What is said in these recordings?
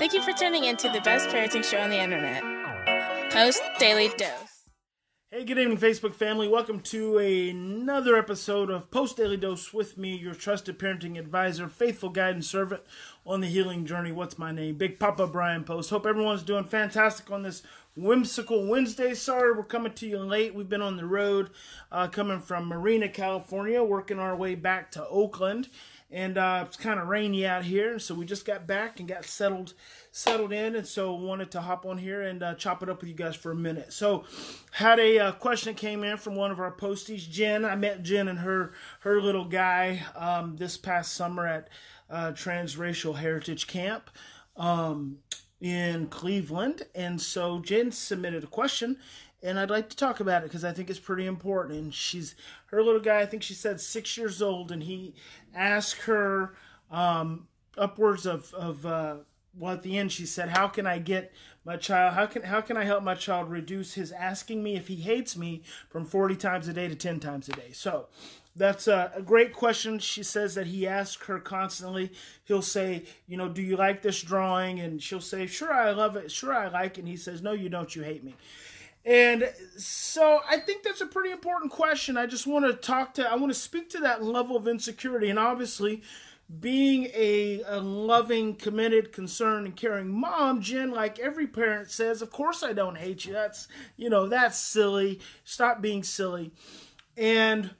Thank you for tuning in to the best parenting show on the internet, Post Daily Dose. Hey, good evening, Facebook family. Welcome to another episode of Post Daily Dose with me, your trusted parenting advisor, faithful guide and servant on the healing journey. What's my name? Big Papa Bryan Post. Hope everyone's doing fantastic on this whimsical Wednesday. Sorry we're coming to you late. We've been on the road uh, coming from Marina, California, working our way back to Oakland and uh, it's kind of rainy out here, so we just got back and got settled settled in, and so wanted to hop on here and uh, chop it up with you guys for a minute. So, had a uh, question that came in from one of our posties, Jen. I met Jen and her her little guy um, this past summer at uh, Transracial Heritage Camp. Um, in Cleveland, and so Jen submitted a question, and I'd like to talk about it because I think it's pretty important. And she's her little guy. I think she said six years old, and he asked her um, upwards of of uh, well at the end she said, "How can I get my child? How can how can I help my child reduce his asking me if he hates me from forty times a day to ten times a day?" So. That's a, great question. She says that he asks her constantly. He'll say, you know, do you like this drawing? And she'll say, sure, I love it. Sure, I like it. And he says, no, you don't. You hate me. And so I think that's a pretty important question. I just want to talk to, I want to speak to that level of insecurity. And obviously, being a, a loving, committed, concerned, and caring mom, Jen, like every parent says, of course I don't hate you. That's, you know, that's silly. Stop being silly. And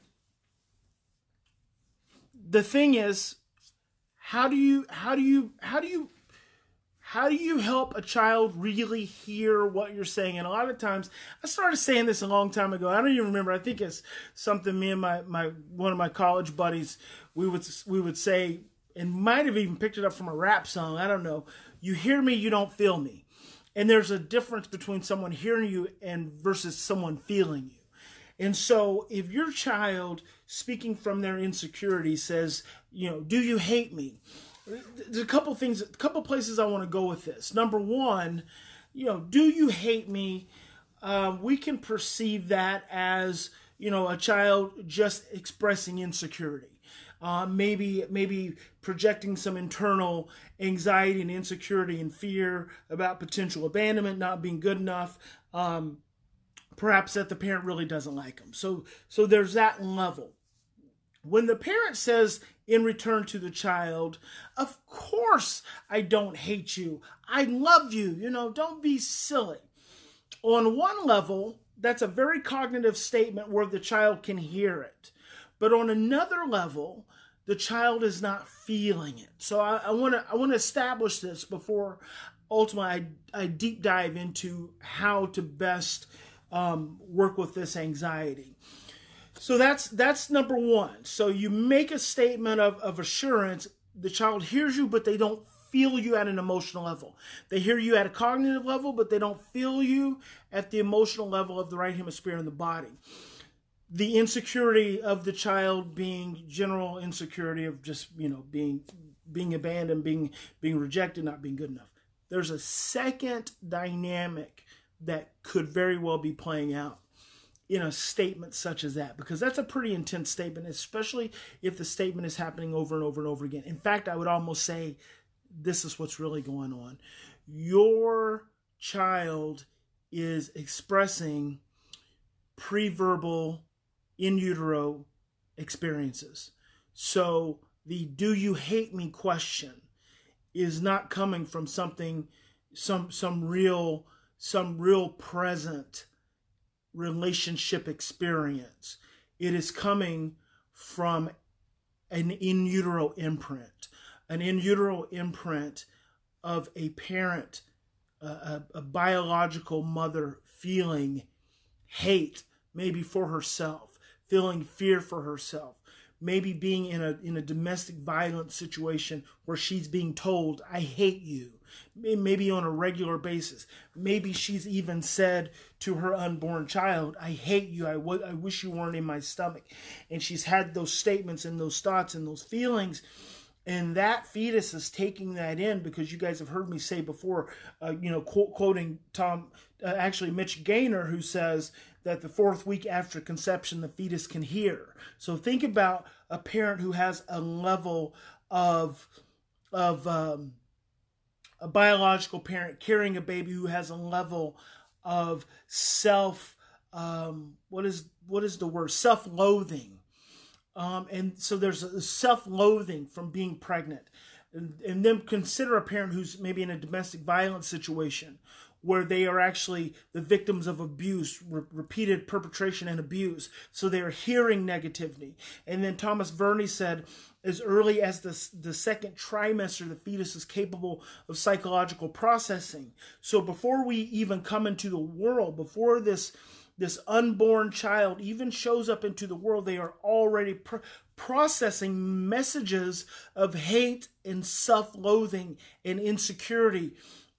the thing is, how do you, how do you, how do you how do you help a child really hear what you're saying? And a lot of times, I started saying this a long time ago. I don't even remember. I think it's something me and my, my one of my college buddies we would we would say, and might have even picked it up from a rap song. I don't know. You hear me, you don't feel me, and there's a difference between someone hearing you and versus someone feeling you. And so, if your child speaking from their insecurity says, you know, do you hate me? there's a couple things, a couple places I want to go with this. Number one, you know, do you hate me? Uh, we can perceive that as you know a child just expressing insecurity. Uh, maybe maybe projecting some internal anxiety and insecurity and fear about potential abandonment, not being good enough. Um, perhaps that the parent really doesn't like them. So so there's that level. When the parent says in return to the child, Of course, I don't hate you. I love you. You know, don't be silly. On one level, that's a very cognitive statement where the child can hear it. But on another level, the child is not feeling it. So I want to I want to establish this before ultimately I, I deep dive into how to best um, work with this anxiety. So that's that's number one. So you make a statement of, of assurance. The child hears you, but they don't feel you at an emotional level. They hear you at a cognitive level, but they don't feel you at the emotional level of the right hemisphere in the body. The insecurity of the child being general insecurity of just, you know, being being abandoned, being being rejected, not being good enough. There's a second dynamic that could very well be playing out in a statement such as that because that's a pretty intense statement, especially if the statement is happening over and over and over again. In fact, I would almost say this is what's really going on. Your child is expressing pre-verbal in utero experiences. So the do you hate me question is not coming from something some some real some real present relationship experience. It is coming from an in utero imprint, an in utero imprint of a parent, a, a biological mother feeling hate, maybe for herself, feeling fear for herself, maybe being in a in a domestic violence situation where she's being told, "I hate you." maybe on a regular basis. Maybe she's even said to her unborn child, I hate you. I, w- I wish you weren't in my stomach. And she's had those statements and those thoughts and those feelings. And that fetus is taking that in because you guys have heard me say before, uh, you know, qu- quoting Tom, uh, actually Mitch Gaynor, who says that the fourth week after conception, the fetus can hear. So think about a parent who has a level of, of, um, a biological parent carrying a baby who has a level of self um, what is what is the word self-loathing um, and so there's self-loathing from being pregnant and, and then consider a parent who's maybe in a domestic violence situation where they are actually the victims of abuse, re- repeated perpetration and abuse. So they are hearing negativity. And then Thomas Verny said, as early as the, the second trimester, the fetus is capable of psychological processing. So before we even come into the world, before this this unborn child even shows up into the world, they are already pr- processing messages of hate and self loathing and insecurity.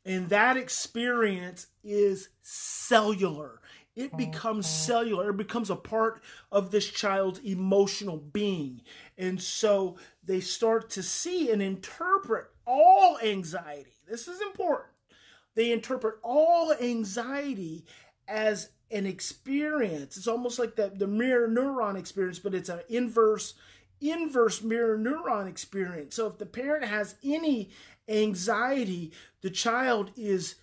And that experience is cellular. It mm-hmm. becomes cellular. It becomes a part of this child's emotional being. And so they start to see and interpret all anxiety. This is important. They interpret all anxiety as an experience. It's almost like the, the mirror neuron experience, but it's an inverse inverse mirror neuron experience. So if the parent has any anxiety, the child is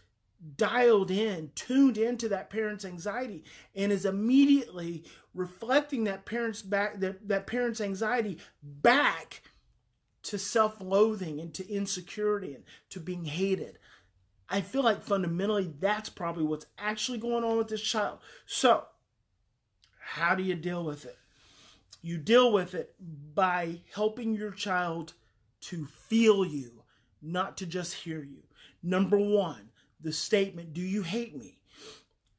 dialed in, tuned into that parent's anxiety, and is immediately reflecting that parent's back that, that parent's anxiety back to self-loathing and to insecurity and to being hated. I feel like fundamentally that's probably what's actually going on with this child. So, how do you deal with it? You deal with it by helping your child to feel you, not to just hear you. Number one, the statement, "Do you hate me?"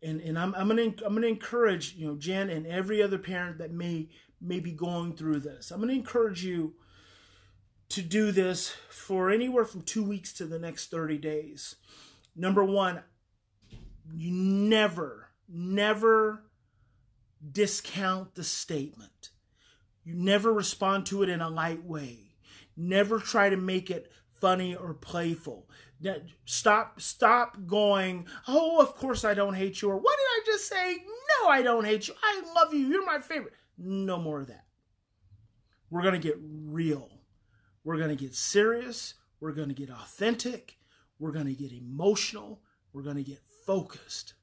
And and I'm I'm gonna I'm gonna encourage you know Jen and every other parent that may may be going through this. I'm gonna encourage you to do this for anywhere from two weeks to the next 30 days. Number one, you never, never discount the statement. You never respond to it in a light way. Never try to make it funny or playful. Stop stop going, "Oh, of course I don't hate you." Or, "What did I just say?" "No, I don't hate you. I love you. You're my favorite." No more of that. We're going to get real. We're going to get serious. We're going to get authentic. We're going to get emotional. We're going to get focused.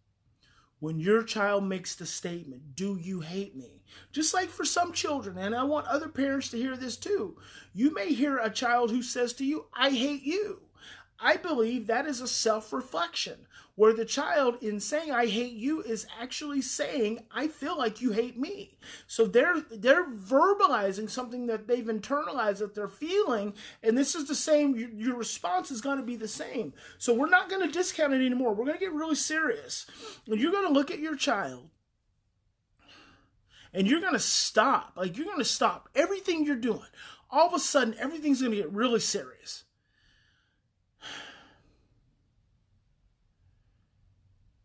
When your child makes the statement, Do you hate me? Just like for some children, and I want other parents to hear this too. You may hear a child who says to you, I hate you. I believe that is a self reflection where the child, in saying "I hate you," is actually saying "I feel like you hate me." So they're they're verbalizing something that they've internalized that they're feeling, and this is the same. Your, your response is going to be the same. So we're not going to discount it anymore. We're going to get really serious, and you're going to look at your child. And you're going to stop. Like, you're going to stop everything you're doing. All of a sudden, everything's going to get really serious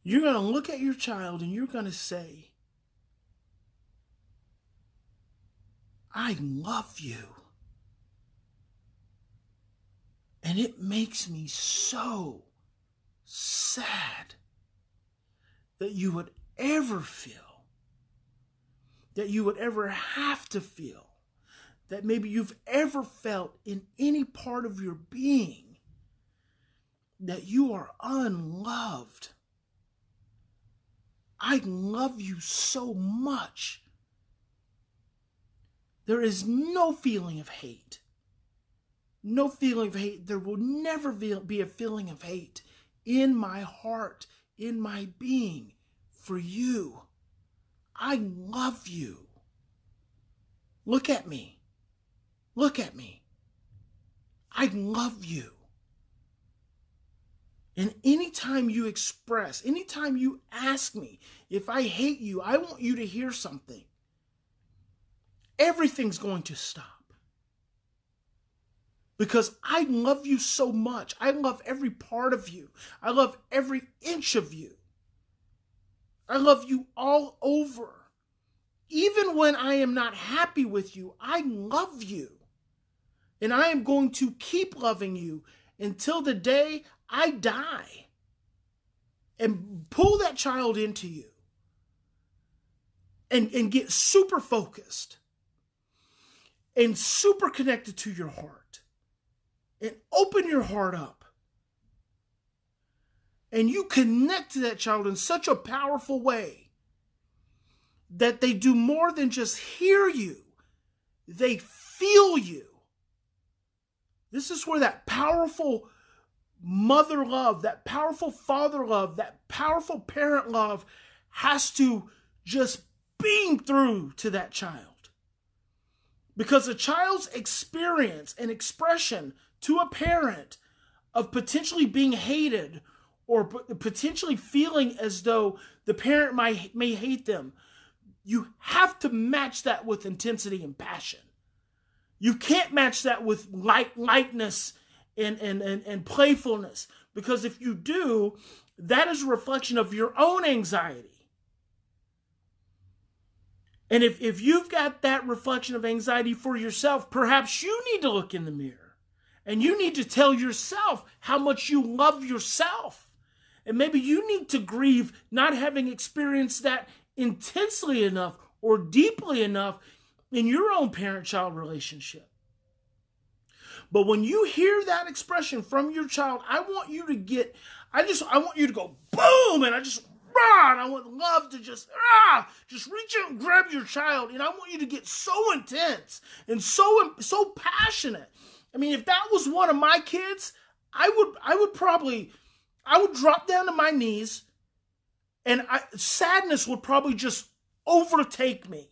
You're going to look at your child and you're going to say, I love you. And it makes me so sad that you would ever feel, that you would ever have to feel, that maybe you've ever felt in any part of your being that you are unloved I love you so much. There is no feeling of hate. No feeling of hate. There will never be a feeling of hate in my heart, in my being for you. I love you. Look at me. Look at me. I love you. And anytime you express, anytime you ask me if I hate you, I want you to hear something. Everything's going to stop. Because I love you so much. I love every part of you. I love every inch of you. I love you all over. Even when I am not happy with you, I love you. And I am going to keep loving you until the day I die. And pull that child into you. And, and get super focused. And super connected to your heart. And open your heart up. And you connect to that child in such a powerful way that they do more than just hear you, they feel you. This is where that powerful mother love, that powerful father love, that powerful parent love has to just beam through to that child. Because a child's experience and expression to a parent of potentially being hated or potentially feeling as though the parent might, may hate them, you have to match that with intensity and passion. You can't match that with light lightness and, and, and, and playfulness. Because if you do, that is a reflection of your own anxiety. And if, if you've got that reflection of anxiety for yourself, perhaps you need to look in the mirror and you need to tell yourself how much you love yourself. And maybe you need to grieve not having experienced that intensely enough or deeply enough in your own parent child relationship. But when you hear that expression from your child, I want you to get, I just, I want you to go boom, and I just, rah, and I would love to just, ah, just reach out and grab your child, and I want you to get so intense and so, so passionate. I mean, if that was one of my kids, I would, I would probably, I would drop down to my knees, and I, sadness would probably just overtake me.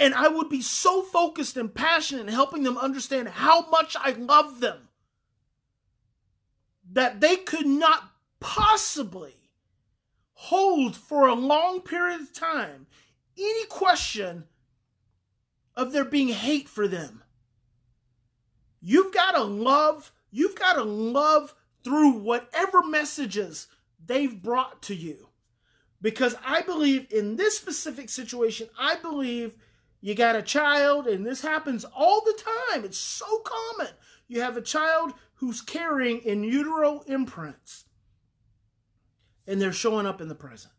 And I would be so focused and passionate in helping them understand how much I love them that they could not possibly hold for a long period of time any question of there being hate for them. You've got to love, you've got to love through whatever messages they've brought to you. Because I believe in this specific situation, I believe you got a child, and this happens all the time. It's so common. You have a child who's carrying in utero imprints, and they're showing up in the present.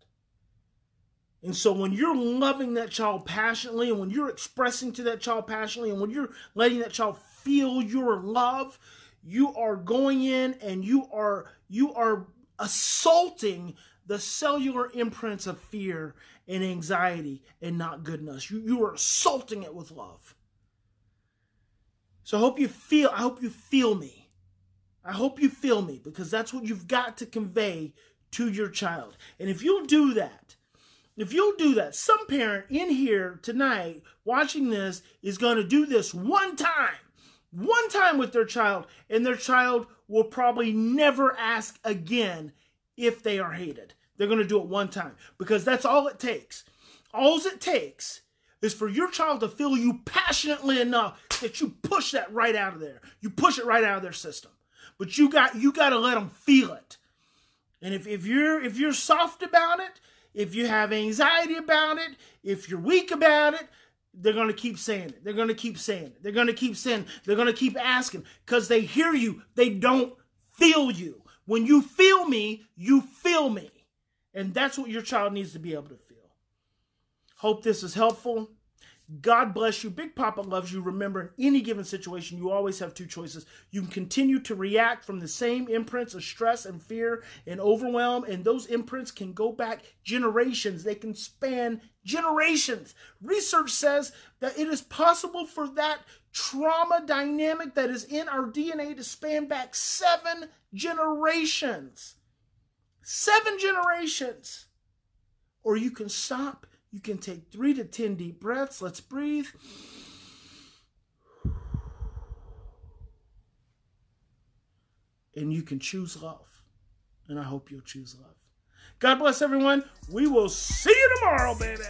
And so when you're loving that child passionately, and when you're expressing to that child passionately, and when you're letting that child feel your love, you are going in and you are you are assaulting the cellular imprints of fear and anxiety and not goodness. You, you are assaulting it with love. So I hope you feel, I hope you feel me. I hope you feel me because that's what you've got to convey to your child. And if you'll do that, if you'll do that, some parent in here tonight watching this is going to do this one time, one time with their child, and their child will probably never ask again if they are hated. They're going to do it one time because that's all it takes. All it takes is for your child to feel you passionately enough that you push that right out of there. You push it right out of their system. But you got you got to let them feel it. And if, if you're if you're soft about it, if you have anxiety about it, if you're weak about it, they're going to keep saying it. They're going to keep saying it. They're going to keep saying, they're going to keep asking because they hear you. They don't feel you. When you feel me, you feel me. And that's what your child needs to be able to feel. Hope this is helpful. God bless you. Big Papa loves you. Remember, in any given situation, you always have two choices. You can continue to react from the same imprints of stress and fear and overwhelm, and those imprints can go back generations. They can span generations. Research says that it is possible for that trauma dynamic that is in our DNA to span back seven generations. Seven generations. Or you can stop. You can take three to 10 deep breaths. Let's breathe. And you can choose love. And I hope you'll choose love. God bless everyone. We will see you tomorrow, baby.